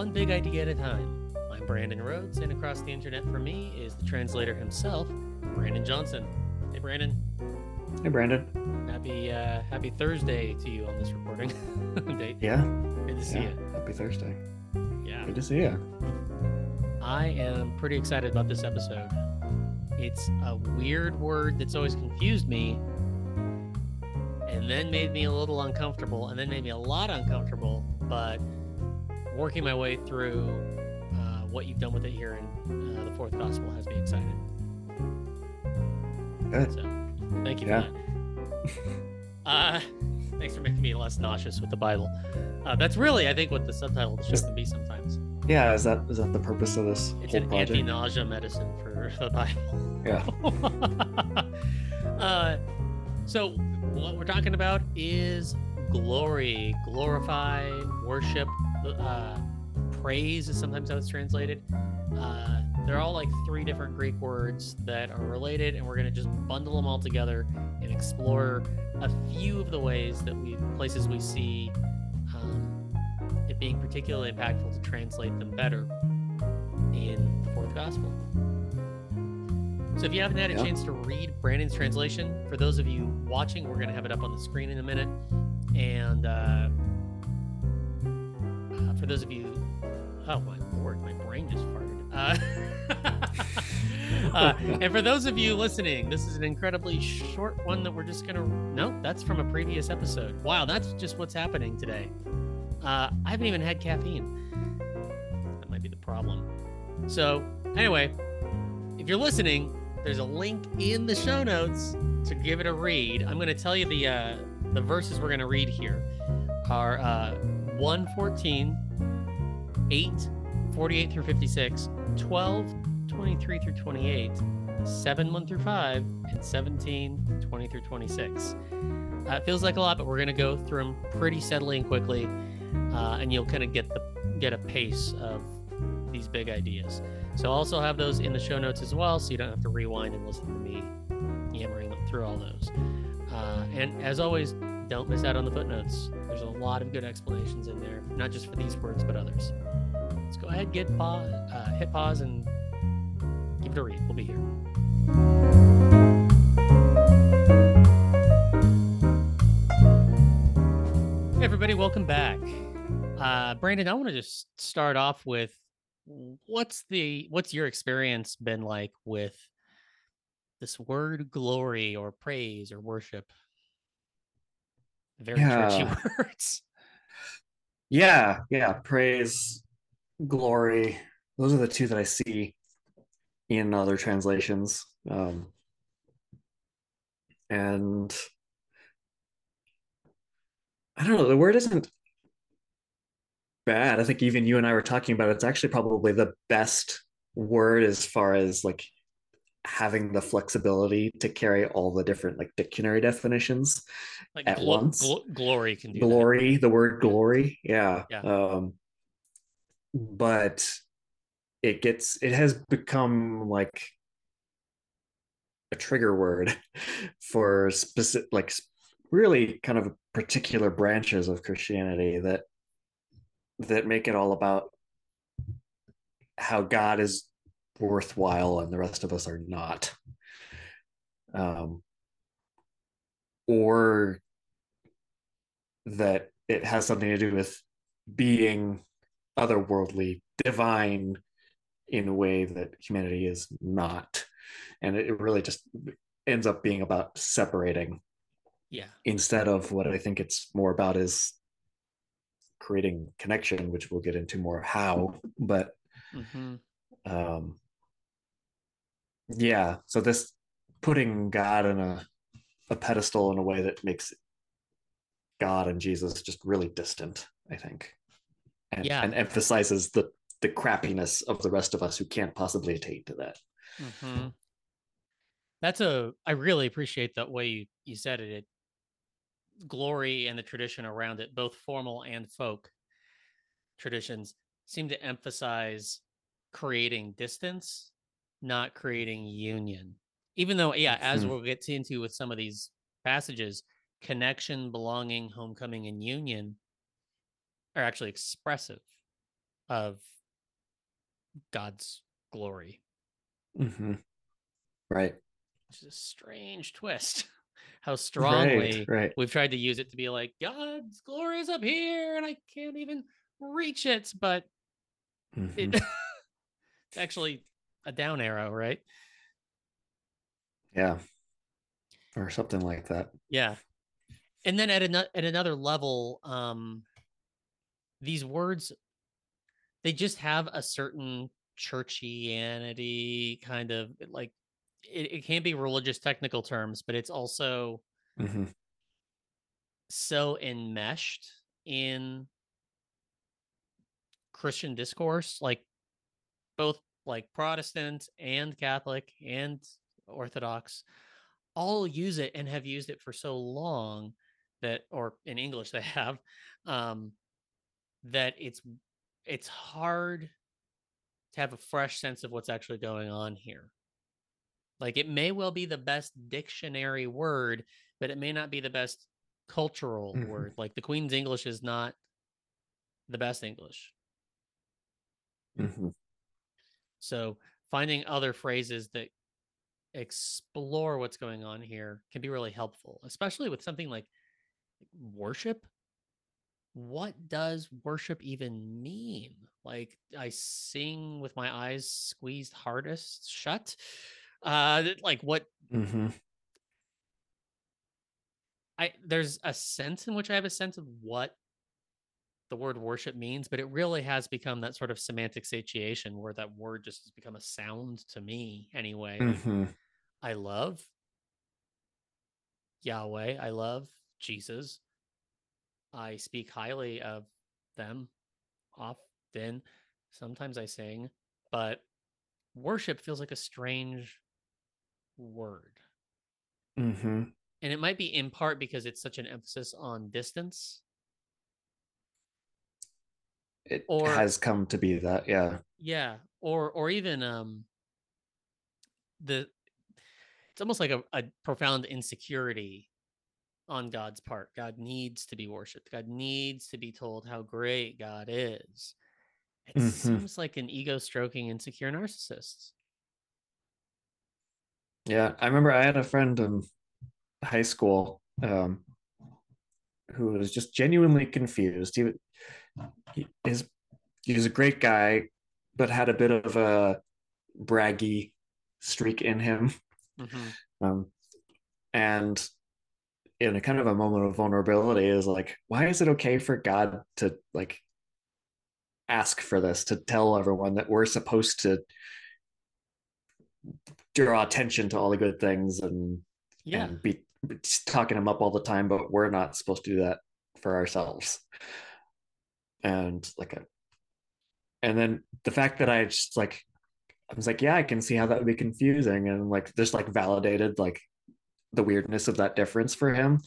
one big idea at a time. I'm Brandon Rhodes, and across the internet for me is the translator himself, Brandon Johnson. Hey, Brandon. Hey, Brandon. Happy uh, Happy Thursday to you on this recording date. Yeah. Good to see yeah. you. Happy Thursday. Yeah. Good to see you. I am pretty excited about this episode. It's a weird word that's always confused me and then made me a little uncomfortable and then made me a lot uncomfortable, but working my way through uh, what you've done with it here in uh, the fourth gospel has me excited. Good. So thank you Yeah. Uh, thanks for making me less nauseous with the Bible. Uh, that's really, I think, what the subtitle of the show Just- can be sometimes. Yeah, is that is that the purpose of this It's whole an project? anti-nausea medicine for the Bible. Yeah. uh, so what we're talking about is glory, glorify, worship, uh, praise is sometimes how it's translated. Uh, they're all like three different Greek words that are related, and we're going to just bundle them all together and explore a few of the ways that we places we see um, it being particularly impactful to translate them better in the fourth gospel. So if you haven't had a Yeah. chance to read Brandon's translation, for those of you watching, we're going to have it up on the screen in a minute. And uh, uh, for those of you, oh my lord, my brain just farted. Uh, uh, and for those of you listening, this is an incredibly short one that we're just to. No, that's from a previous episode. Wow, that's just what's happening today. Uh, I haven't even had caffeine. That might be the problem. So, anyway, if you're listening, there's a link in the show notes to give it a read. I'm to tell you the uh, the verses we're to read here are uh, 114, 8, 48 through 56, 12, 23 through 28, 7, 1 through 5, and 17, 20 through 26. Uh, it feels like a lot, but we're going to go through them pretty steadily and quickly, uh, and you'll kind of get the get a pace of these big ideas. So I'll also have those in the show notes as well, so you don't have to rewind and listen to me yammering through all those. Uh, and as always, don't miss out on the footnotes. There's a lot of good explanations in there, not just for these words, but others. Let's go ahead, get pause, uh, hit pause, and give it a read. We'll be here. Hey everybody, welcome back. Uh, Brandon, I want to just start off with what's the what's your experience been like with this word glory or praise or worship? Very churchy Yeah. words. Yeah, yeah. Praise, glory. Those are the two that I see in other translations. Um, and I don't know, the word isn't bad. I think even you and I were talking about it. It's actually probably the best word as far as like having the flexibility to carry all the different like dictionary definitions Like At glo- once. glo- glory can do that. glory the word glory yeah Yeah. um but it gets it has become like a trigger word for specific like really kind of particular branches of christianity that that make it all about how god is worthwhile and the rest of us are not um or that it has something to do with being otherworldly, divine in a way that humanity is not. And it really just ends up being about separating Yeah. instead of what I think it's more about is creating connection, which we'll get into more how. But hmm um yeah, so this putting God in a a pedestal in a way that makes God and Jesus just really distant, I think. And, Yeah. and emphasizes the the crappiness of the rest of us who can't possibly attain to that. hmm That's a. I really appreciate that way you you said it. It glory and the tradition around it, both formal and folk traditions, seem to emphasize creating distance, not creating union. Even though, yeah, as Mhm. we'll get into with some of these passages, connection, belonging, homecoming, and union are actually expressive of God's glory. Mm-hmm. Right. Which is a strange twist. How strongly Right. Right. we've tried to use it to be like God's glory is up here and I can't even reach it, but Mhm. it actually a down arrow, right? Yeah. Or something like that. Yeah. And then at another at another level, um these words they just have a certain churchianity kind of like it, it can be religious technical terms, but it's also hmm so enmeshed in Christian discourse, like both like Protestant and Catholic and Orthodox all use it and have used it for so long that or in English they have um that it's it's hard to have a fresh sense of what's actually going on here. Like it may well be the best dictionary word, but it may not be the best cultural Mhm. word. Like the Queen's English is not the best English. hmm So finding other phrases that explore what's going on here can be really helpful, especially with something like worship. What does worship even mean? Like I sing with my eyes squeezed hardest shut. Uh like what mm-hmm. I there's a sense in which I have a sense of what the word worship means, but it really has become that sort of semantic satiation where that word just has become a sound to me anyway. Like, hmm I love Yahweh. I love Jesus. I speak highly of them often. Sometimes I sing, but worship feels like a strange word. hmm And it might be in part because it's such an emphasis on distance. It Or- has come to be that. Yeah. Yeah. Or or even um the it's almost like a, a profound insecurity on God's part. God needs to be worshipped. God needs to be told how great God is. It Mhm. seems like an ego stroking insecure narcissist. Yeah. I remember I had a friend in high school um, who was just genuinely confused. He, he is he was a great guy, but had a bit of a braggy streak in him. Mhm. Um, and in a kind of a moment of vulnerability is like, why is it okay for God to like ask for this, to tell everyone that we're supposed to draw attention to all the good things and Yeah. and be just talking them up all the time, but we're not supposed to do that for ourselves. And like a and then the fact that I just like I was like, yeah, I can see how that would be confusing and like just like validated like the weirdness of that difference for him.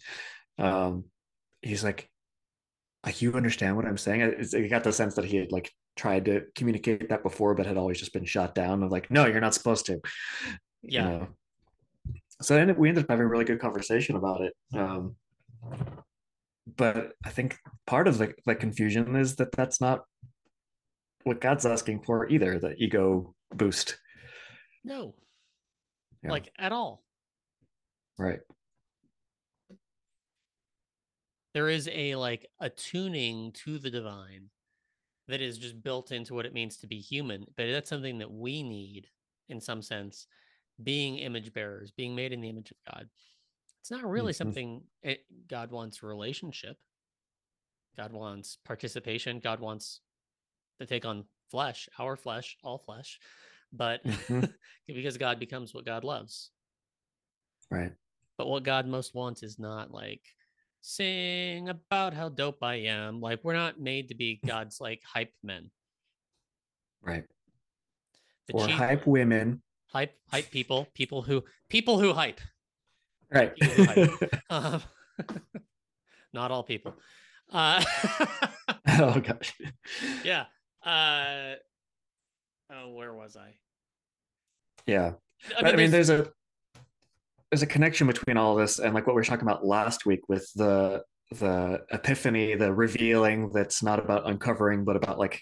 Um he's like like you understand what I'm saying? It's, I got the sense that he had like tried to communicate that before, but had always just been shot down of like, no, you're not supposed to. You Yeah. know? So then we ended up having a really good conversation about it. Um, but I think part of the, the confusion is that that's not what God's asking for either, the ego boost. No. Yeah. Like at all. Right. There is a like attuning to the divine that is just built into what it means to be human, but that's something that we need in some sense, being image bearers, being made in the image of God. It's not really Mhm. something it, God wants relationship. God wants participation. God wants to take on flesh, our flesh, all flesh, but Mhm. because God becomes what God loves. Right. But what God most wants is not like sing about how dope I am. Like we're not made to be God's like hype men. Right. The or hype women. hype hype people, people who people who hype. Right. Um, not all people. Uh, oh gosh. yeah. Uh, oh, where was I? Yeah. I But, I mean, there's- there's a there's a connection between all this and like what we were talking about last week with the the epiphany, the revealing that's not about uncovering, but about like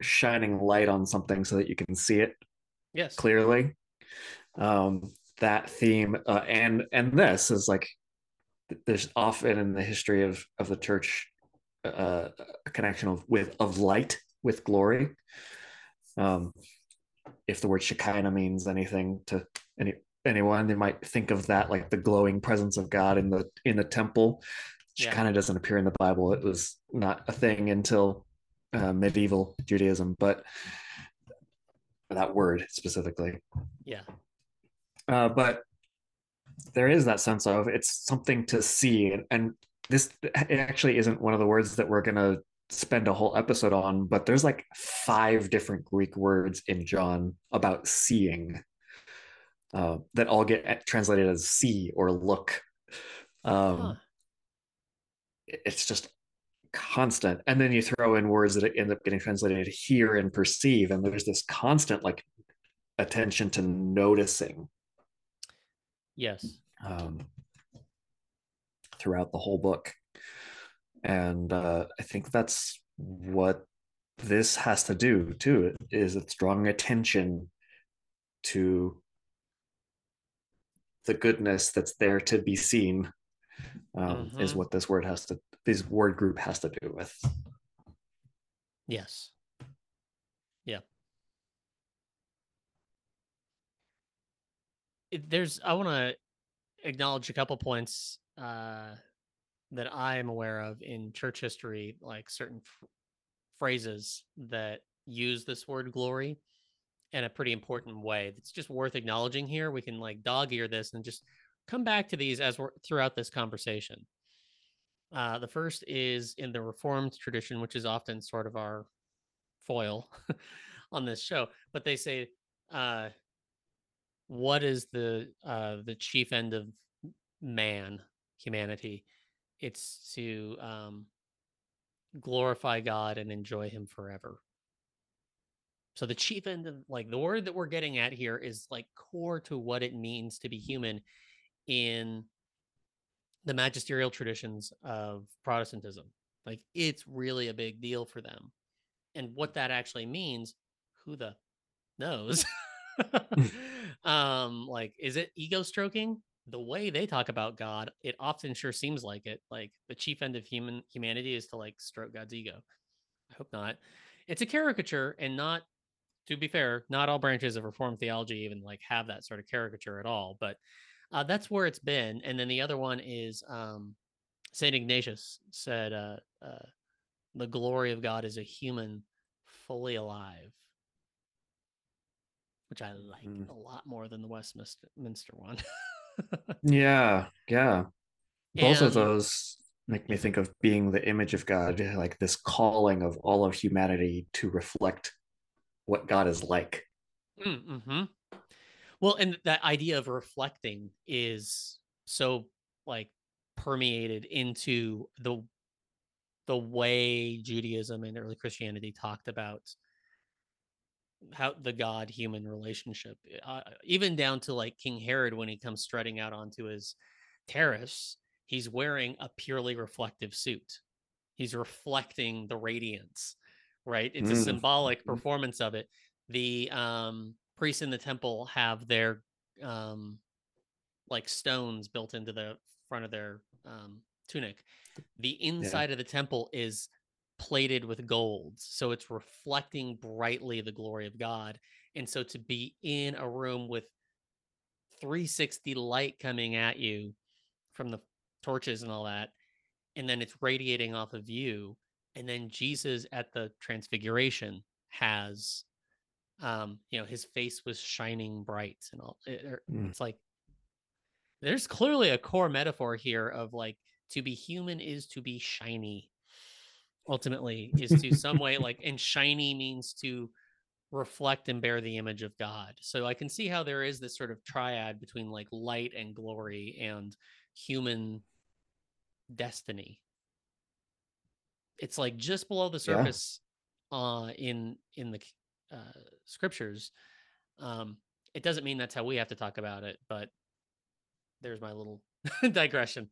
shining light on something so that you can see it yes clearly. Um, that theme uh, and and this is like there's often in the history of of the church uh, a connection of with of light with glory. Um, if the word Shekinah means anything to any anyone, they might think of that like the glowing presence of God in the in the temple. Shekinah yeah. doesn't appear in the Bible. It was not a thing until uh, medieval Judaism, but that word specifically. Yeah. Uh, but there is that sense of it's something to see, and, and this actually isn't one of the words that we're going to spend a whole episode on, but there's like five different Greek words in John about seeing uh, that all get translated as see or look. Um, huh. It's just constant. And then you throw in words that end up getting translated hear and perceive. And there's this constant like attention to noticing. Yes. Um, throughout the whole book. And uh, I think that's what this has to do too, is it's drawing attention to the goodness that's there to be seen um, mm-hmm. is what this word has to this word group has to do with yes yeah it, there's i want to acknowledge a couple points uh, that i am aware of in church history like certain f- phrases that use this word glory in a pretty important way that's just worth acknowledging here. We can like dog ear this and just come back to these as we're throughout this conversation. Uh, the first is in the reformed tradition which is often sort of our foil on this show but they say uh, what is the uh, the chief end of man humanity it's to um, glorify god and enjoy him forever so the chief end of like the word that we're getting at here is like core to what it means to be human in the magisterial traditions of Protestantism. Like it's really a big deal for them. And what that actually means, who the knows? um, like, is it ego stroking? The way they talk about God, it often sure seems like it. Like the chief end of human humanity is to like stroke God's ego. I hope not. It's a caricature and not to be fair, not all branches of Reformed theology even like have that sort of caricature at all, but uh, that's where it's been. And then the other one is um, Saint Ignatius said, uh, uh, "The glory of God is a human fully alive," which I like mm. a lot more than the Westminster one. yeah, yeah. Both and, of those make me think of being the image of God, like this calling of all of humanity to reflect what God is like. Mm, mm-hmm. Well, and that idea of reflecting is so like permeated into the the way Judaism and early Christianity talked about how the God human relationship, uh, even down to like King Herod when he comes strutting out onto his terrace, he's wearing a purely reflective suit. He's reflecting the radiance right? It's mm. a symbolic mm-hmm. performance of it. The um, priests in the temple have their um, like stones built into the front of their um, tunic. The inside yeah. of the temple is plated with gold, so it's reflecting brightly the glory of God. And so to be in a room with 360 light coming at you from the torches and all that, and then it's radiating off of you and then jesus at the transfiguration has um you know his face was shining bright and all it, er, mm. it's like there's clearly a core metaphor here of like to be human is to be shiny ultimately is to some way like and shiny means to reflect and bear the image of god. So i can see how there is this sort of triad between like light and glory and human destiny. It's like just below the surface yeah. uh in in the uh scriptures. Um it doesn't mean that's how we have to talk about it but there's my little digression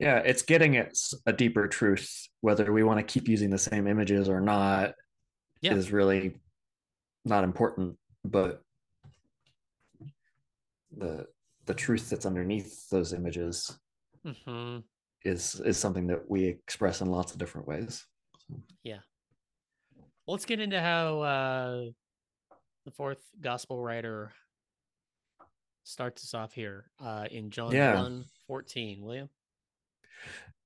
yeah it's getting at a deeper truth whether we want to keep using the same images or not Yeah. is really not important, but the the truth that's underneath those images hmm is is something that we express in lots of different ways. Yeah. Let's get into how uh, the fourth gospel writer starts us off here uh, in John Yeah. 1 14. Will you?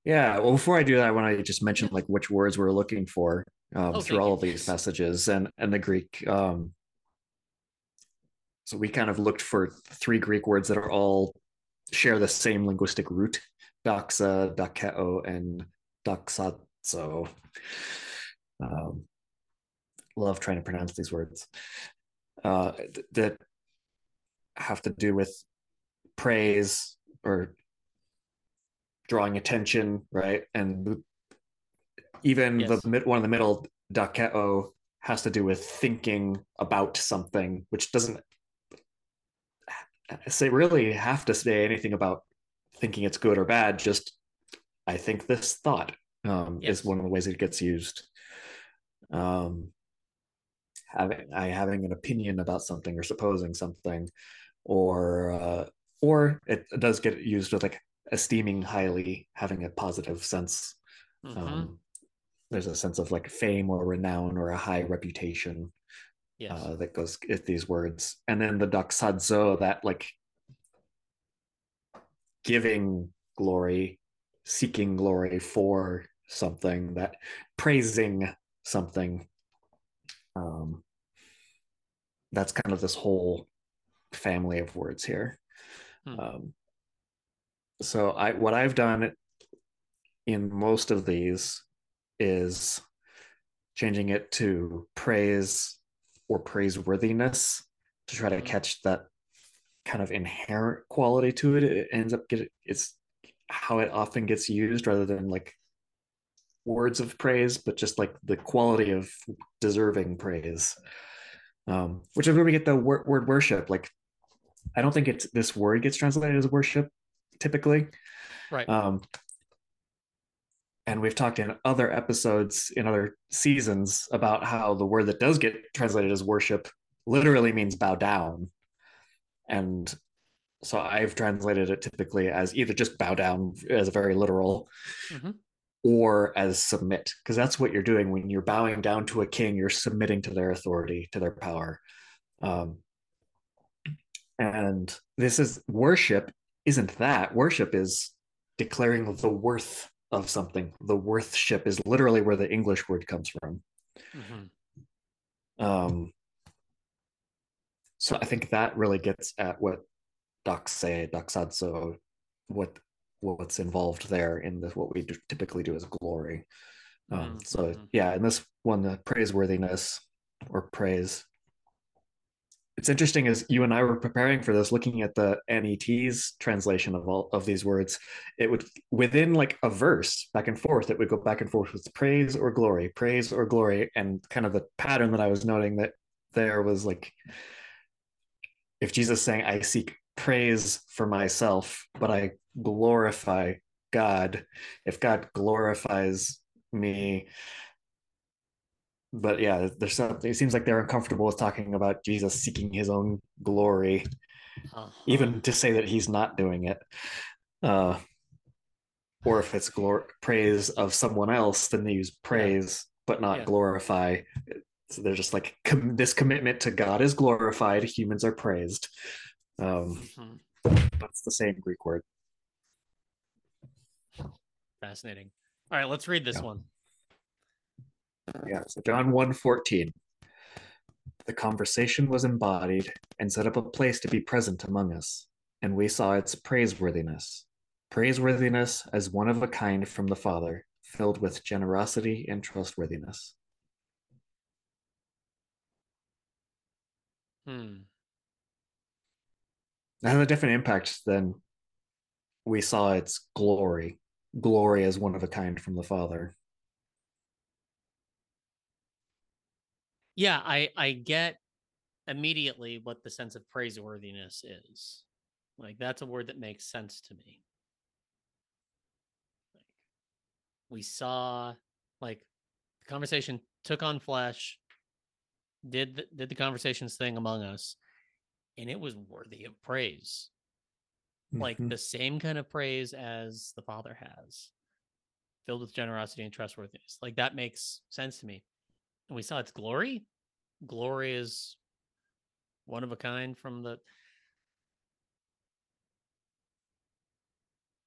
Yeah. Well, before I do that, I want to just mention like which words we're looking for um, Oh, through all of these messages and and the Greek. Um, so we kind of looked for three Greek words that are all share the same linguistic root: doxa, dokeo, and doxazo. Um, love trying to pronounce these words. Uh, th- that have to do with praise or drawing attention, right? And even Yes. the mid, one in the middle, dokeo, has to do with thinking about something, which doesn't say really have to say anything about thinking it's good or bad. Just I think this thought um, Yes. is one of the ways it gets used. Um, having I having an opinion about something or supposing something, or uh, or it does get used with like esteeming highly, having a positive sense. Mhm. Um, there's a sense of like fame or renown or a high reputation yes. uh, that goes with these words. And then the doxazo, that like giving glory, seeking glory for something, that praising something. Um, that's kind of this whole family of words here. Hmm. Um, so I what I've done in most of these is changing it to praise or praiseworthiness to try to Mhm. catch that kind of inherent quality to it. It ends up getting it's how it often gets used rather than like words of praise, but just like the quality of deserving praise. Um, which is where we get the word, word worship. Like, I don't think it's this word gets translated as worship typically. right. Um, and we've talked in other episodes in other seasons about how the word that does get translated as worship literally means bow down. And so I've translated it typically as either just bow down as a very literal Mhm. or as submit, because that's what you're doing when you're bowing down to a king, you're submitting to their authority, to their power. Um, and this is worship, isn't that? Worship is declaring the worth of something. The worthship is literally where the English word comes from. Mhm. Um, so I think that really gets at what docs say, doxazo, what what's involved there in the, what we do, typically do as glory. Um, Mhm, so mhm. yeah, in this one, the praiseworthiness or praise. It's interesting as you and I were preparing for this, looking at the NET's translation of all of these words, it would within like a verse back and forth, it would go back and forth with praise or glory, praise or glory, and kind of the pattern that I was noting that there was like if Jesus saying, I seek praise for myself, but I glorify God, if God glorifies me, but yeah, there's something, it seems like they're uncomfortable with talking about Jesus seeking his own glory, Uh-huh. even to say that he's not doing it. Uh, or if it's glor- praise of someone else, then they use praise, but not Yeah. glorify. So they're just like com- this commitment to God is glorified, humans are praised. Um, Mhm. that's the same Greek word. Fascinating. All right, let's read this Yeah. one. Yeah. So John 1 14. The conversation was embodied and set up a place to be present among us, and we saw its praiseworthiness. Praiseworthiness as one of a kind from the Father, filled with generosity and trustworthiness. Hmm. That has a different impact than we saw its glory. Glory as one of a kind from the Father. Yeah, I I get immediately what the sense of praiseworthiness is. Like that's a word that makes sense to me. Like we saw like the conversation took on flesh. did the, did the conversations thing among us, and it was worthy of praise, like Mhm. the same kind of praise as the Father has, filled with generosity and trustworthiness. Like that makes sense to me. And we saw its glory. Glory is one of a kind from the.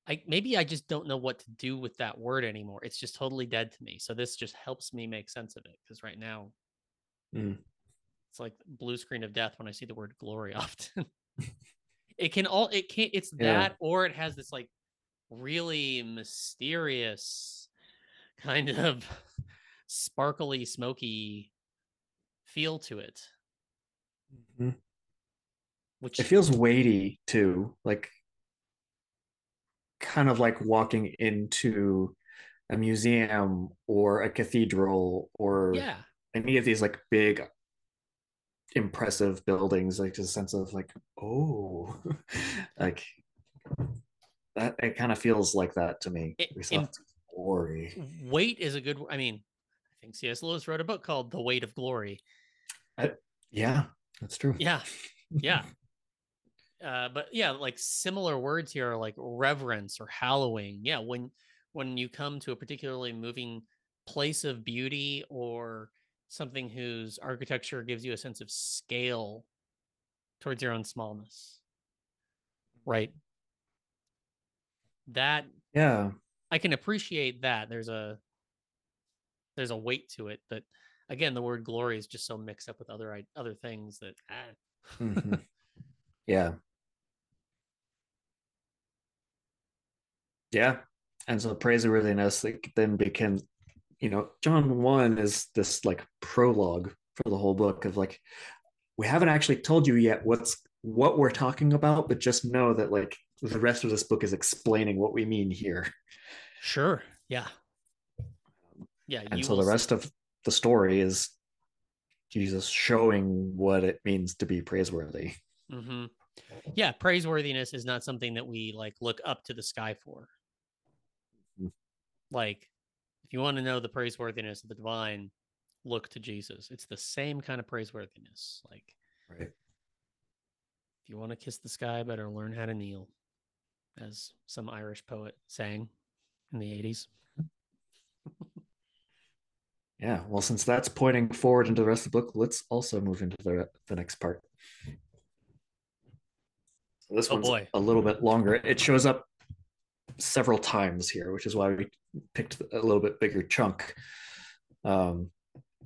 I maybe I just don't know what to do with that word anymore. It's just totally dead to me. So this just helps me make sense of it because right now Mm. it's like blue screen of death when I see the word glory often. it can all it can't it's Yeah. that or it has this like really mysterious kind of sparkly smoky feel to it. Mhm. which It feels weighty too, like kind of like walking into a museum or a cathedral or yeah. any of these like big impressive buildings like just a sense of like oh like that it kind of feels like that to me It- in- glory weight is a good i mean cs lewis wrote a book called the weight of glory. Yeah that's true. Yeah yeah. Uh but yeah like similar words here are like reverence or hallowing. Yeah when when you come to a particularly moving place of beauty or something whose architecture gives you a sense of scale towards your own smallness. Right? That yeah. I can appreciate that. There's a there's a weight to it but again the word glory is just so mixed up with other other things that ah, Mhm. yeah. Yeah. And so praiseworthiness like then became you know john 1 is this like prologue for the whole book of like we haven't actually told you yet what's what we're talking about but just know that like the rest of this book is explaining what we mean here. Sure. Yeah yeah and so the rest of the story is jesus showing what it means to be praiseworthy hmm Yeah, praiseworthiness is not something that we like look up to the sky for. Mhm. Like, if you want to know the praiseworthiness of the divine, look to Jesus. It's the same kind of praiseworthiness. Like, right if you want to kiss the sky, better learn how to kneel, as some Irish poet sang in the 80s. Yeah well since that's pointing forward into the rest of the book let's also move into the, the next part So this Oh, one's boy. a little bit longer. It shows up several times here, which is why we picked a little bit bigger chunk. Um,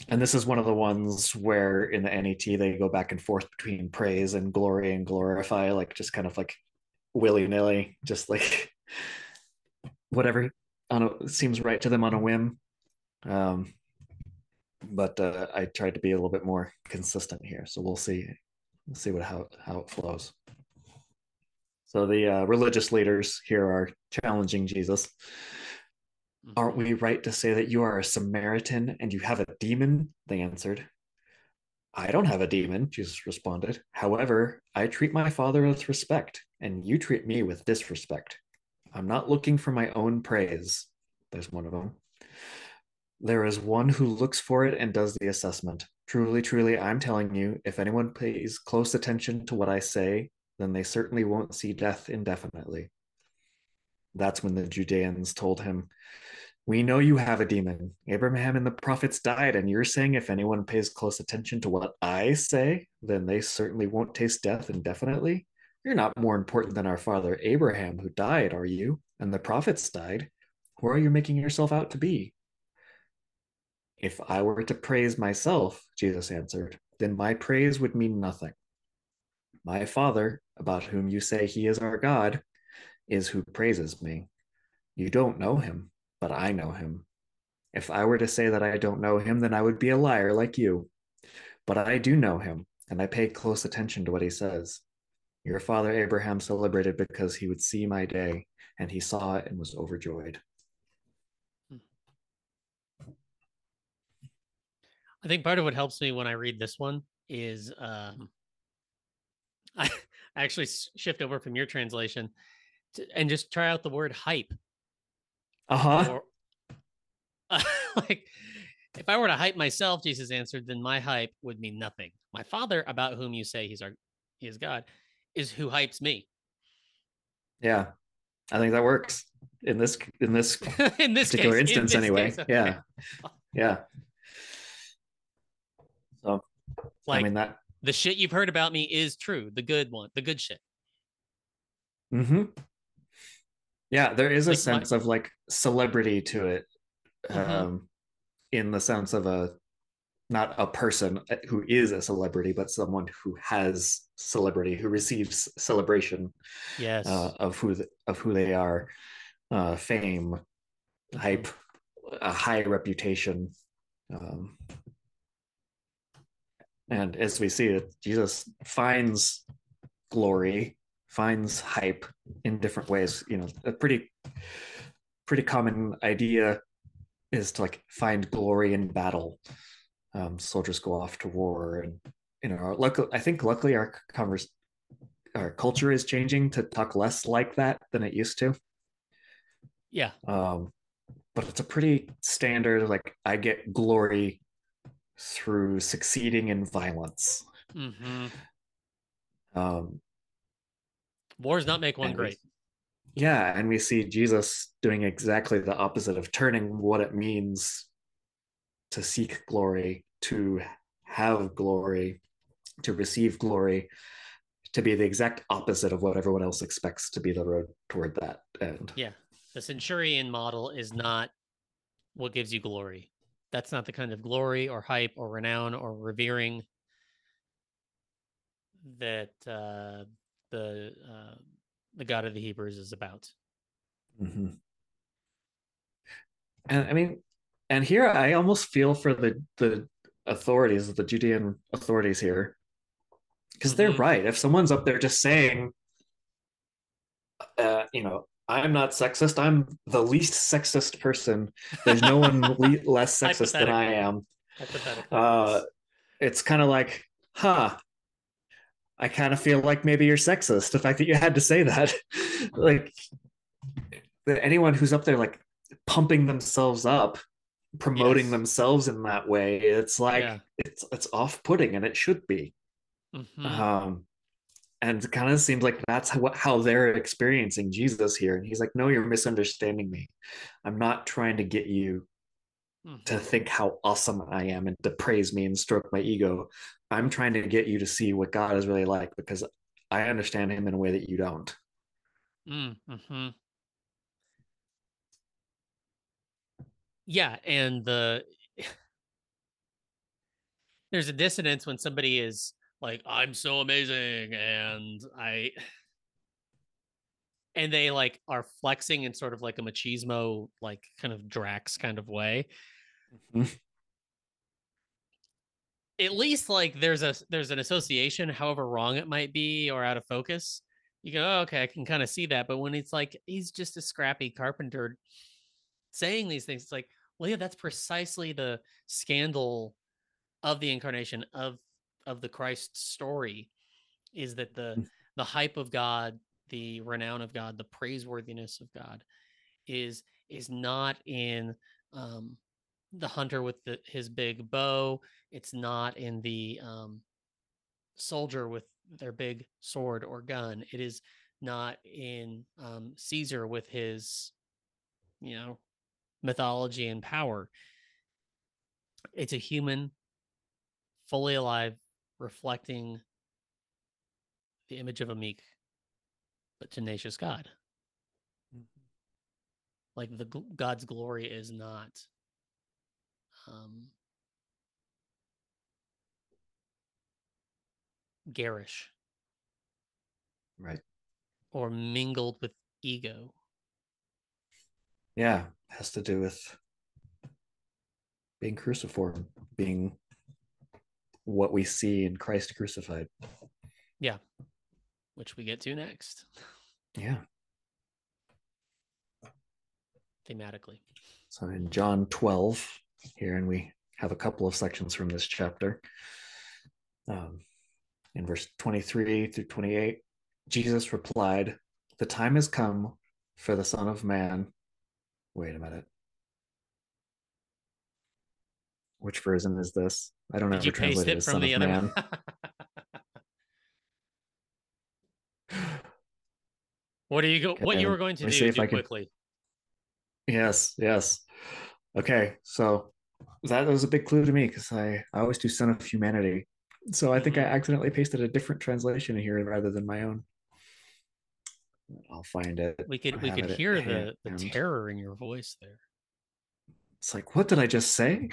and this is one of the ones where in the NET they go back and forth between praise and glory and glorify, like just kind of like willy nilly, just like whatever on a, seems right to them on a whim. Um, but uh, I tried to be a little bit more consistent here, so we'll see. We'll see what how how it flows. So the uh, religious leaders here are challenging Jesus. Mhm. Aren't we right to say that you are a Samaritan and you have a demon? They answered. I don't have a demon, Jesus responded. However, I treat my father with respect, and you treat me with disrespect. I'm not looking for my own praise. There's one of them. There is one who looks for it and does the assessment. Truly, truly, I'm telling you, if anyone pays close attention to what I say, then they certainly won't see death indefinitely. That's when the Judeans told him, We know you have a demon. Abraham and the prophets died, and you're saying if anyone pays close attention to what I say, then they certainly won't taste death indefinitely? You're not more important than our father Abraham, who died, are you? And the prophets died. Who are you making yourself out to be? If I were to praise myself, Jesus answered, then my praise would mean nothing. My Father, about whom you say he is our God, is who praises me. You don't know him, but I know him. If I were to say that I don't know him, then I would be a liar like you. But I do know him, and I pay close attention to what he says. Your father Abraham celebrated because he would see my day, and he saw it and was overjoyed. I think part of what helps me when I read this one is um, I actually shift over from your translation to, and just try out the word hype Uh huh. or like If I were to hype myself, Jesus answered, then my hype would mean nothing. My Father, about whom you say he's our he is God, is who hypes me. Yeah. I think that works in this in this in this particular case, in instance this anyway. case, okay. Yeah. Yeah. So Like I mean that the shit you've heard about me is true. The good one, the good shit. hmm Yeah, there is a Like my- sense of like celebrity to it, Mhm. um, in the sense of a not a person who is a celebrity, but someone who has celebrity, who receives celebration Yes. uh, of who of who they are, uh, fame, hype, a high reputation. Um, and as we see it, Jesus finds glory, finds hype in different ways. You know, a pretty pretty common idea is to like find glory in battle. Um, soldiers go off to war, and you know, luckily, I think luckily our converse, our culture is changing to talk less like that than it used to. yeah. Um, but it's a pretty standard like I get glory through succeeding in violence. hmm Um, Wars not make one and we- great. yeah, and we see Jesus doing exactly the opposite of turning what it means to seek glory, to have glory, to receive glory, to be the exact opposite of what everyone else expects to be the road toward that end. Yeah. The centurion model is not what gives you glory. That's not the kind of glory or hype or renown or revering that uh, the uh, the God of the Hebrews is about. Mhm. And I mean, and here I almost feel for the the authorities, the Judean authorities here, because they're Mhm. right. If someone's up there just saying, uh, you know, I'm not sexist. I'm the least sexist person. There's no one le- less sexist than I am. Uh, it's kind of like, huh. I kind of feel like maybe you're sexist. The fact that you had to say that, like, that anyone who's up there like pumping themselves up, promoting Yes. themselves in that way, it's like Yeah. it's it's off-putting, and it should be. Mhm. Um, and it kind of seems like that's how, how they're experiencing Jesus here. And he's like, "No, you're misunderstanding me. I'm not trying to get you to Mhm. think how awesome I am and to praise me and stroke my ego. I'm trying to get you to see what God is really like because I understand him in a way that you don't. Mm, mhm. Yeah, and the there's a dissonance when somebody is like, "I'm so amazing," and I, and they like are flexing in sort of like a machismo, like kind of Drax kind of way. Mhm. At least like there's a there's an association, however wrong it might be or out of focus. You go, oh, okay, I can kind of see that. But when it's like he's just a scrappy carpenter saying these things, it's like, well, yeah, that's precisely the scandal of the incarnation of of the Christ story, is that the Mm. the hype of God, the renown of God, the praiseworthiness of God, is is not in um, the hunter with the, his big bow. It's not in the um, soldier with their big sword or gun. It is not in um, Caesar with his, you know, mythology and power. It's a human, fully alive, reflecting the image of a meek but tenacious God. Like the God's glory is not um, garish Right. or mingled with ego. Yeah. Has to do with being cruciform, being what we see in Christ crucified. Yeah. Which we get to next Yeah. thematically. So in John 12 here, and we have a couple of sections from this chapter. Um, in verse 23 through 28, Jesus replied, The time has come for the Son of Man. Wait a minute. which version is this? I don't know. Did you paste it from the other man. what are you go? Okay, what you were going to do, do quickly? Can... Yes, yes. Okay, so that was a big clue to me because I, I always do Son of Humanity. So I think I mm-hmm. accidentally pasted a different translation here rather than my own. I'll find it. We could we could hear the, the terror in your voice there. It's like, what did I just say?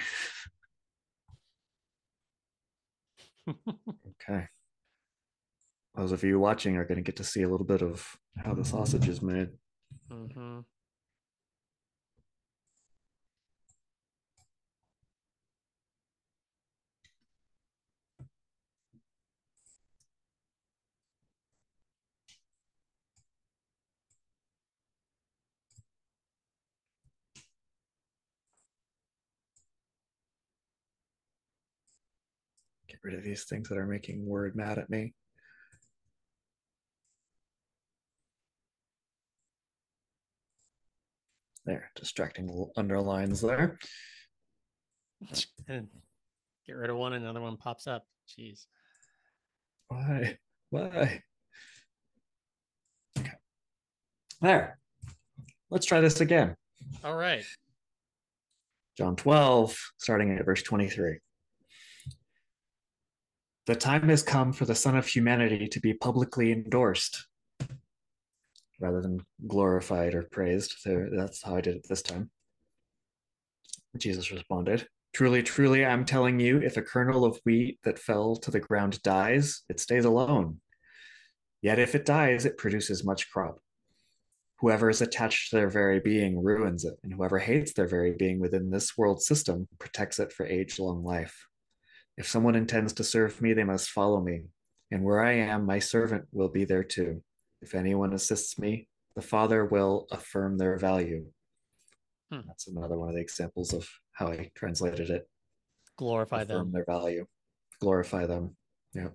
Okay. Those of you watching are going to get to see a little bit of how the sausage is made. Mm-hmm. Rid of these things that are making Word mad at me. There, distracting little underlines there. Get rid of one, another one pops up. Jeez. Why? Why? Okay. There. Let's try this again. All right. John 12, starting at verse 23. The time has come for the Son of Humanity to be publicly endorsed rather than glorified or praised. So that's how I did it this time. Jesus responded, Truly, truly, I'm telling you, if a kernel of wheat that fell to the ground dies, it stays alone. Yet if it dies, it produces much crop. Whoever is attached to their very being ruins it, and whoever hates their very being within this world system protects it for age long life. If someone intends to serve me, they must follow me. And where I am, my servant will be there too. If anyone assists me, the Father will affirm their value. Hmm. That's another one of the examples of how I translated it. Glorify affirm them. their value. Glorify them. Yeah.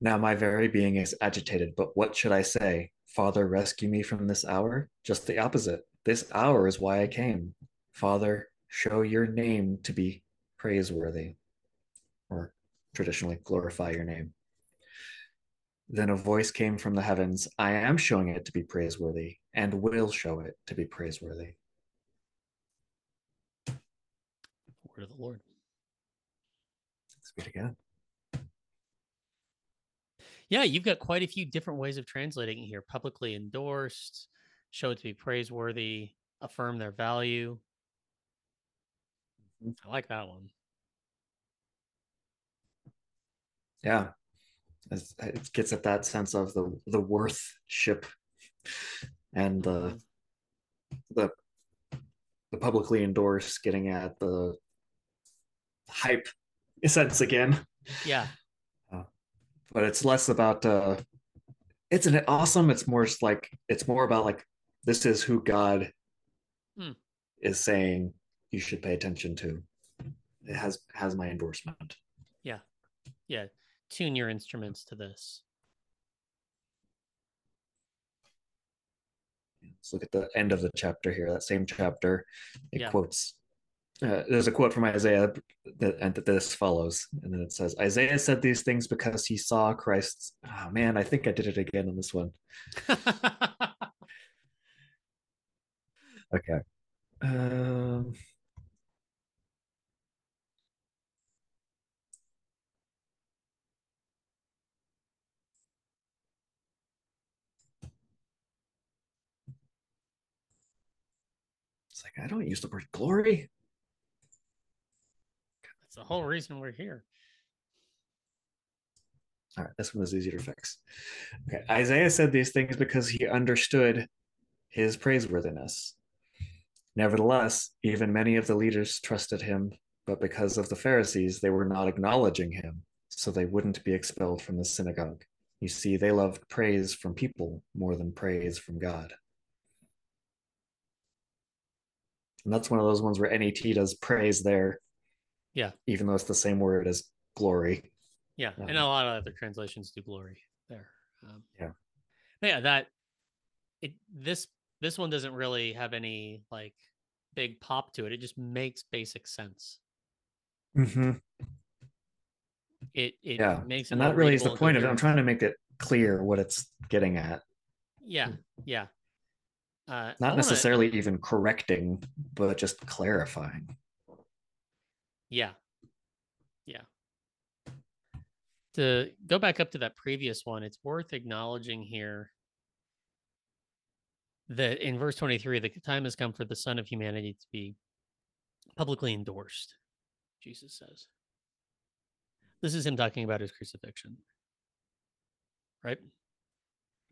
Now my very being is agitated, but what should I say? Father, rescue me from this hour? Just the opposite. This hour is why I came. Father, show your name to be praiseworthy, or traditionally glorify your name. Then a voice came from the heavens I am showing it to be praiseworthy and will show it to be praiseworthy. Word of the Lord. Speak again. Yeah, you've got quite a few different ways of translating it here. Publicly endorsed, show it to be praiseworthy, affirm their value. Mm-hmm. I like that one. Yeah, it gets at that sense of the the worthship and the the the publicly endorsed getting at the hype sense again. Yeah. Uh, but it's less about uh it's an awesome it's more like it's more about like this is who god hmm. is saying you should pay attention to it has has my endorsement yeah yeah tune your instruments to this. Let's look at the end of the chapter here. That same chapter, it yeah. quotes. Uh, there's a quote from Isaiah that and that this follows, and then it says, "Isaiah said these things because he saw Christ's." Oh man, I think I did it again on this one. okay. Um, like, I don't use the word glory. That's the whole reason we're here. All right, this one was easier to fix. Okay, Isaiah said these things because he understood his praiseworthiness. Nevertheless, even many of the leaders trusted him, but because of the Pharisees, they were not acknowledging him, so they wouldn't be expelled from the synagogue. You see, they loved praise from people more than praise from God. And that's one of those ones where NET does praise there. Yeah, even though it's the same word as glory. Yeah, um, and a lot of other translations do glory there. Um, yeah, yeah, that it this this one doesn't really have any like big pop to it. It just makes basic sense. Mm-hmm. It it Yeah, makes it and that really is the point of it. I'm trying to make it clear what it's getting at, Yeah, yeah. Uh, not wanna- necessarily even correcting, but just clarifying. Yeah. Yeah. To go back up to that previous one, it's worth acknowledging here that in verse 23, the time has come for the Son of Humanity to be publicly endorsed, Jesus says. This is him talking about his crucifixion, right?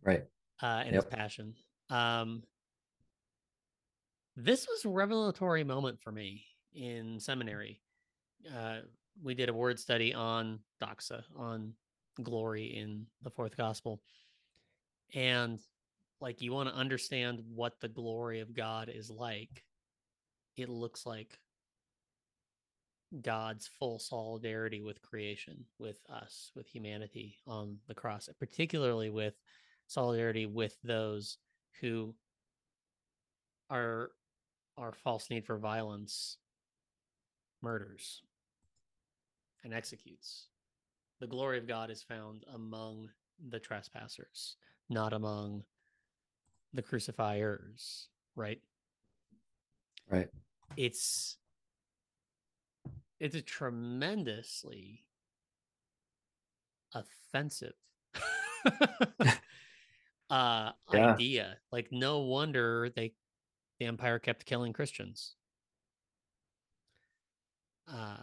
Right. uh, and his passion. Um, this was a revelatory moment for me in seminary. Uh, we did a word study on doxa, on glory in the fourth gospel. And like you want to understand what the glory of God is like, it looks like God's full solidarity with creation, with us, with humanity on the cross, particularly with solidarity with those who are our false need for violence murders and executes. The glory of God is found among the trespassers, not among the crucifiers, right? Right. It's it's a tremendously offensive uh Yeah. idea. Like no wonder they the empire kept killing Christians. Uh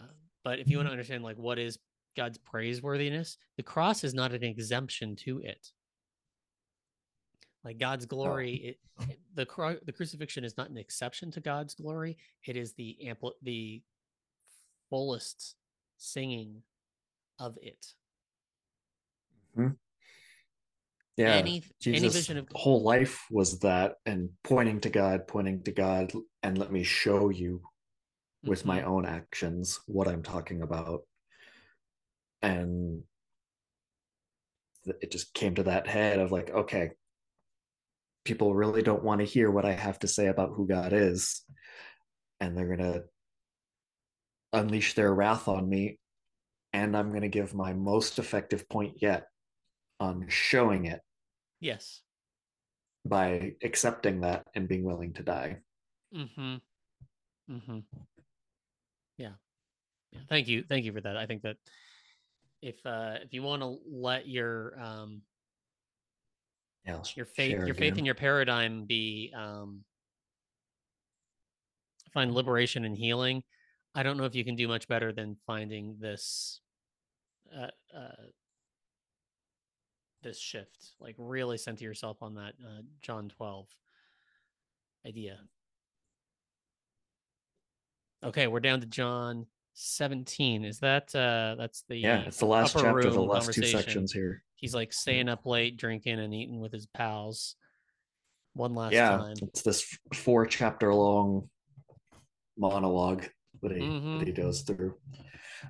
but if you want to understand like what is God's praiseworthiness, the cross is not an exemption to it. Like God's glory, it, it- the cru- the crucifixion is not an exception to God's glory. It is the ampli- the fullest singing of it. Yeah. any any vision of whole life was that and pointing to God, pointing to God, and let me show you with my Mhm. own actions what I'm talking about. And it just came to that head of like, okay, people really don't want to hear what I have to say about who God is. And they're going to unleash their wrath on me. And I'm going to give my most effective point yet on showing it yes. by accepting that and being willing to die. Mm-hmm. Mm-hmm. Yeah. Yeah. Thank you. Thank you for that. I think that if uh if you want to let your um Yeah, your faith your faith again. in your paradigm be um find liberation and healing i don't know if you can do much better than finding this uh, uh this shift like really center yourself on that uh, john 12 idea okay we're down to john 17 is that uh that's the yeah, it's the last chapter, the last two sections here. he's like staying up late drinking and eating with his pals one last yeah, time it's this four chapter long monologue that he Mhm. that he goes through,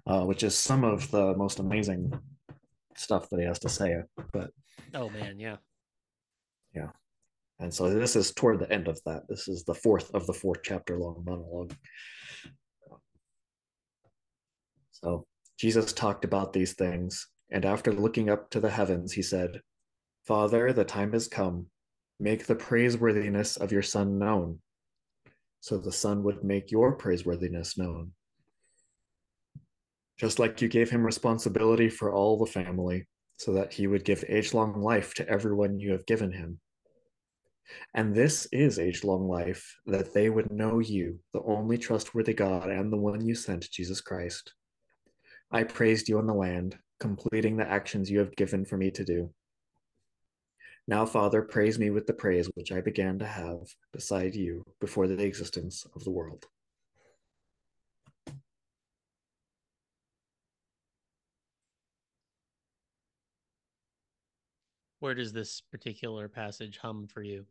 uh, which is some of the most amazing stuff that he has to say. But oh man yeah yeah. and so this is toward the end of that. This is the fourth of the four chapter long monologue. So Jesus talked about these things, and after looking up to the heavens, he said, Father, the time has come. Make the praiseworthiness of your Son known. So the Son would make your praiseworthiness known. Just like you gave him responsibility for all the family, so that he would give age long life to everyone you have given him. And this is age long life, that they would know you, the only trustworthy God, and the one you sent, Jesus Christ. I praised you on the land, completing the actions you have given for me to do. Now, Father, praise me with the praise which I began to have beside you before the existence of the world. Where does this particular passage hum for you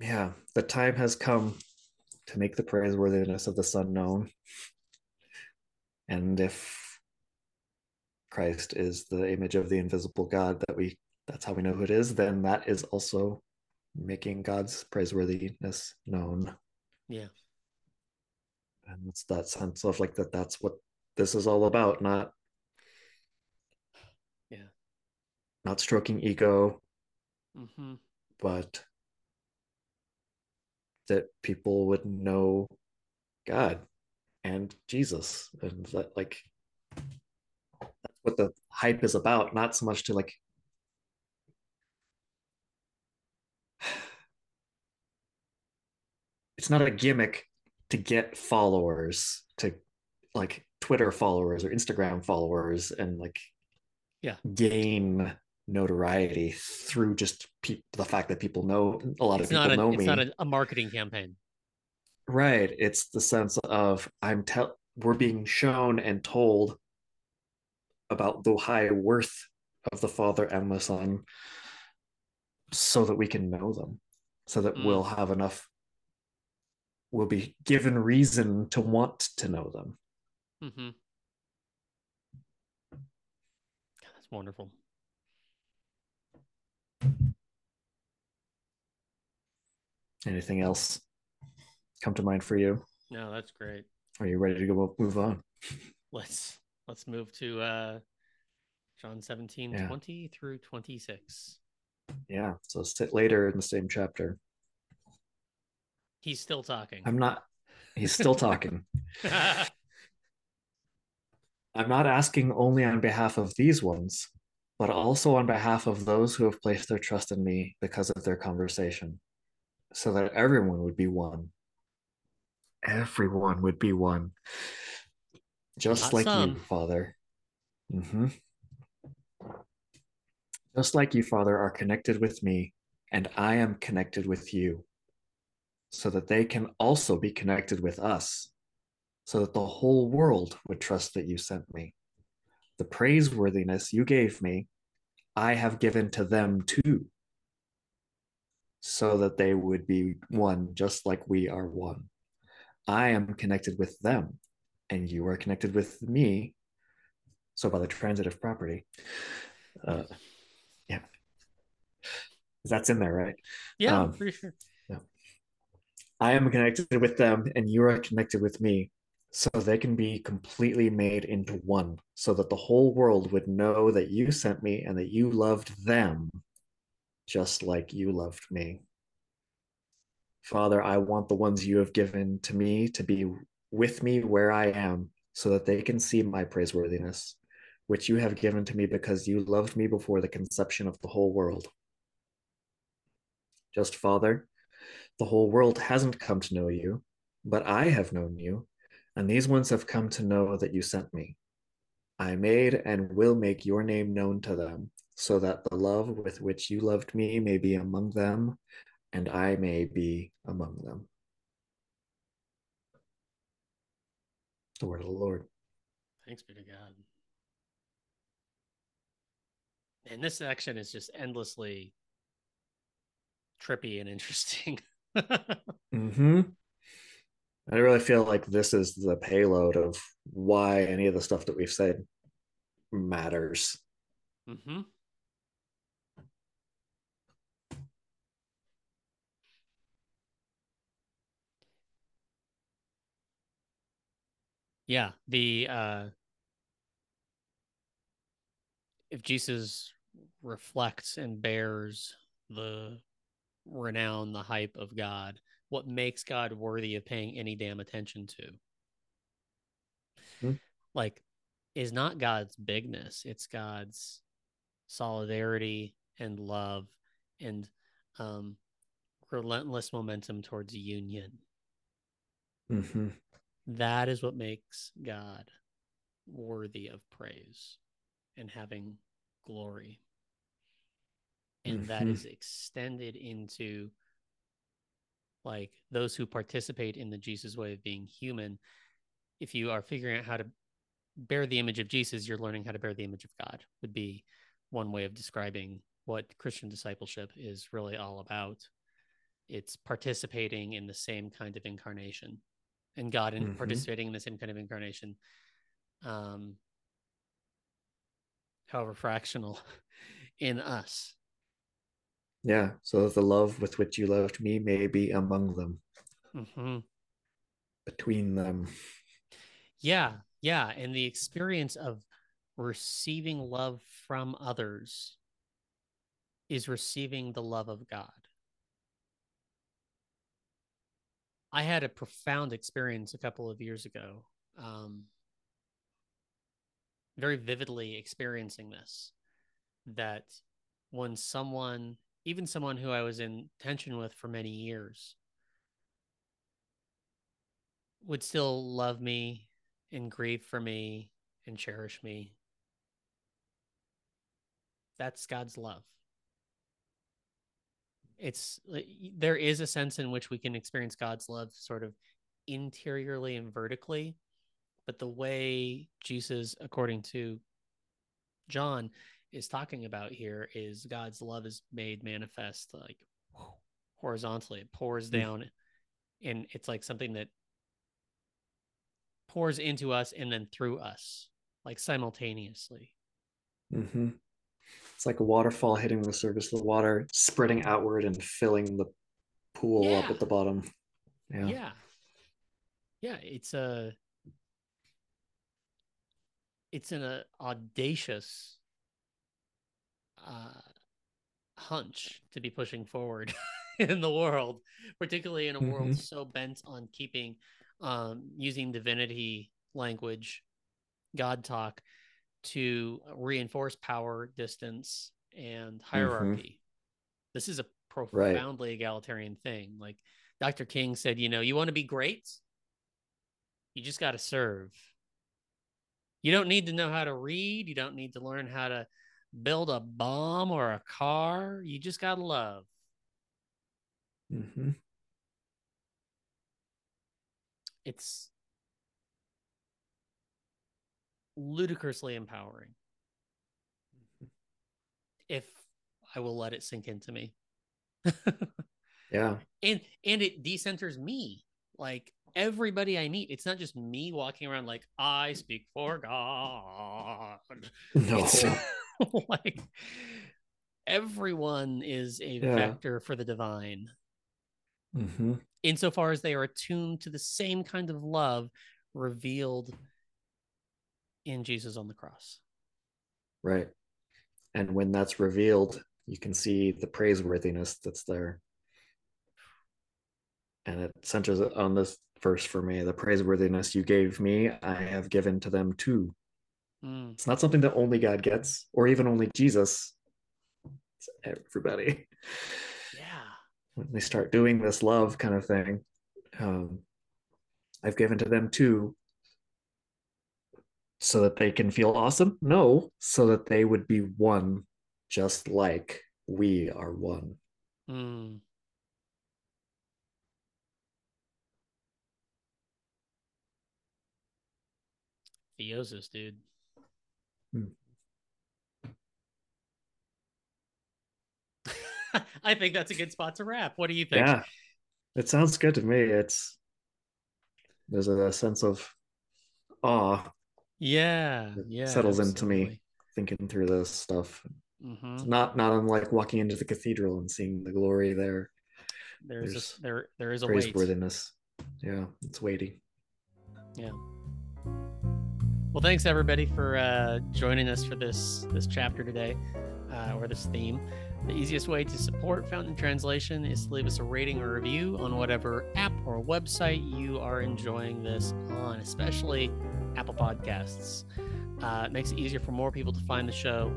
Yeah, the time has come to make the praiseworthiness of the Son known. And if Christ is the image of the invisible God that we that's how we know who it is, then that is also making God's praiseworthiness known. Yeah. And it's that sense of like that that's what this is all about, not yeah, not stroking ego, mm-hmm. but that people would know God and Jesus and that like that's what the hype is about, not so much to like it's not a gimmick to get followers to like Twitter followers or Instagram followers and like yeah gain notoriety through just pe- the fact that people know a lot it's of people a, know it's me. It's not a, a marketing campaign right. It's the sense of I'm tell we're being shown and told about the high worth of the Father and the Son so that we can know them, so that Mm. we'll have enough we'll be given reason to want to know them. Mm-hmm. that's wonderful Anything else come to mind for you? no that's great Are you ready to go move on? let's let's move to uh john 17 Yeah. 20 through 26 Yeah. So sit later in the same chapter. he's still talking I'm not he's still talking. I'm not asking only on behalf of these ones, but also on behalf of those who have placed their trust in me because of their conversation, so that everyone would be one. Everyone would be one. Just Not like some. you, Father. Mm-hmm. Just like you, Father, are connected with me, and I am connected with you, so that they can also be connected with us so that the whole world would trust that you sent me. The praiseworthiness you gave me, I have given to them too, so that they would be one just like we are one. I am connected with them, and you are connected with me. So, by the transitive property, uh, yeah, that's in there, right? yeah Um, pretty sure I am connected with them and you are connected with me so they can be completely made into one so that the whole world would know that you sent me and that you loved them just like you loved me. Father, I want the ones you have given to me to be with me where I am so that they can see my praiseworthiness, which you have given to me because you loved me before the conception of the whole world. Just, Father, the whole world hasn't come to know you, but I have known you, and these ones have come to know that you sent me. I made and will make your name known to them, so that the love with which you loved me may be among them, and I may be among them. The word of the Lord. Thanks be to God. And this section is just endlessly trippy and interesting. Mm-hmm. I really feel like this is the payload of why any of the stuff that we've said matters. mm-hmm. Yeah, the uh if Jesus reflects and bears the renown, the hype of God, what makes God worthy of paying any damn attention to? Hmm. Like, is not God's bigness, it's God's solidarity and love and um, relentless momentum towards union. Mm-hmm. That is what makes God worthy of praise and having glory. And that Mhm. is extended into like those who participate in the Jesus way of being human. If you are figuring out how to bear the image of Jesus, you're learning how to bear the image of God, would be one way of describing what Christian discipleship is really all about. It's participating in the same kind of incarnation and God in Mhm. participating in the same kind of incarnation. Um, however fractional in us. Yeah, so the love with which you loved me may be among them, hmm between them. Yeah, yeah. And the experience of receiving love from others is receiving the love of God. I had a profound experience a couple of years ago, um, very vividly experiencing this. That when someone, even someone who I was in tension with for many years, would still love me and grieve for me and cherish me. That's God's love. It's there is a sense in which we can experience God's love sort of interiorly and vertically, but the way Jesus, according to John, is talking about here is God's love is made manifest like horizontally. It pours Mm. down, and it's like something that pours into us and then through us, like simultaneously. hmm It's like a waterfall hitting the surface of the water, spreading outward and filling the pool up at the bottom. Yeah. Yeah. Yeah, it's a it's an uh, audacious uh hunch to be pushing forward in the world, particularly in a world Mhm. so bent on keeping um using divinity language, God talk to reinforce power, distance, and hierarchy. This is a profoundly egalitarian thing. Like Dr. King said, you know, you want to be great, you just got to serve. You don't need to know how to read. You don't need to learn how to build a bomb or a car. You just got to love. hmm It's ludicrously empowering. If I will let it sink into me. Yeah. and and it decenters me like everybody i meet it's not just me walking around like i speak for god No. Like everyone is a Yeah. vector for the divine hmm insofar as they are attuned to the same kind of love revealed in jesus on the cross Right. And when that's revealed, you can see the praiseworthiness that's there. And it centers on this verse for me the praiseworthiness you gave me, I have given to them too. Mm, It's not something that only God gets, or even only Jesus. It's everybody. yeah When they start doing this love kind of thing, um, I've given to them too. So that they can feel awesome? No, so that they would be one, just like we are one. Mm. Theosis, dude. Hmm. I think that's a good spot to wrap. What do you think? Yeah, it sounds good to me. It's there's a sense of awe Yeah. Yeah. settles into me. thinking through this stuff. hmm It's not not unlike walking into the cathedral and seeing the glory there, There's, There's a, there there is a weight. praiseworthiness. Yeah, it's weighty. Well, thanks everybody for uh, joining us for this this chapter today, uh, or this theme. The easiest way to support Fountain Translation is to leave us a rating or review on whatever app or website you are enjoying this on, especially Apple Podcasts. Uh, it makes it easier for more people to find the show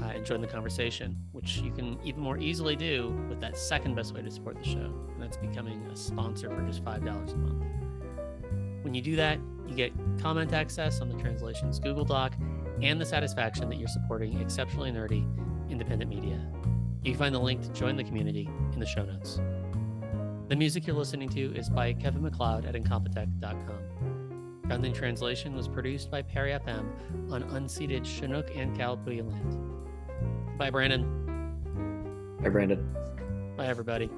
uh, and join the conversation, which you can even more easily do with that second best way to support the show, and that's becoming a sponsor for just $5 a month. When you do that, you get comment access on the translations Google Doc and the satisfaction that you're supporting exceptionally nerdy independent media. You can find the link to join the community in the show notes. The music you're listening to is by Kevin MacLeod at Incompetech.com. Fountain Translation was produced by Perry FM on unceded Chinook and Kalapuya land. Bye, Brandon. Bye, Brandon. Bye, everybody.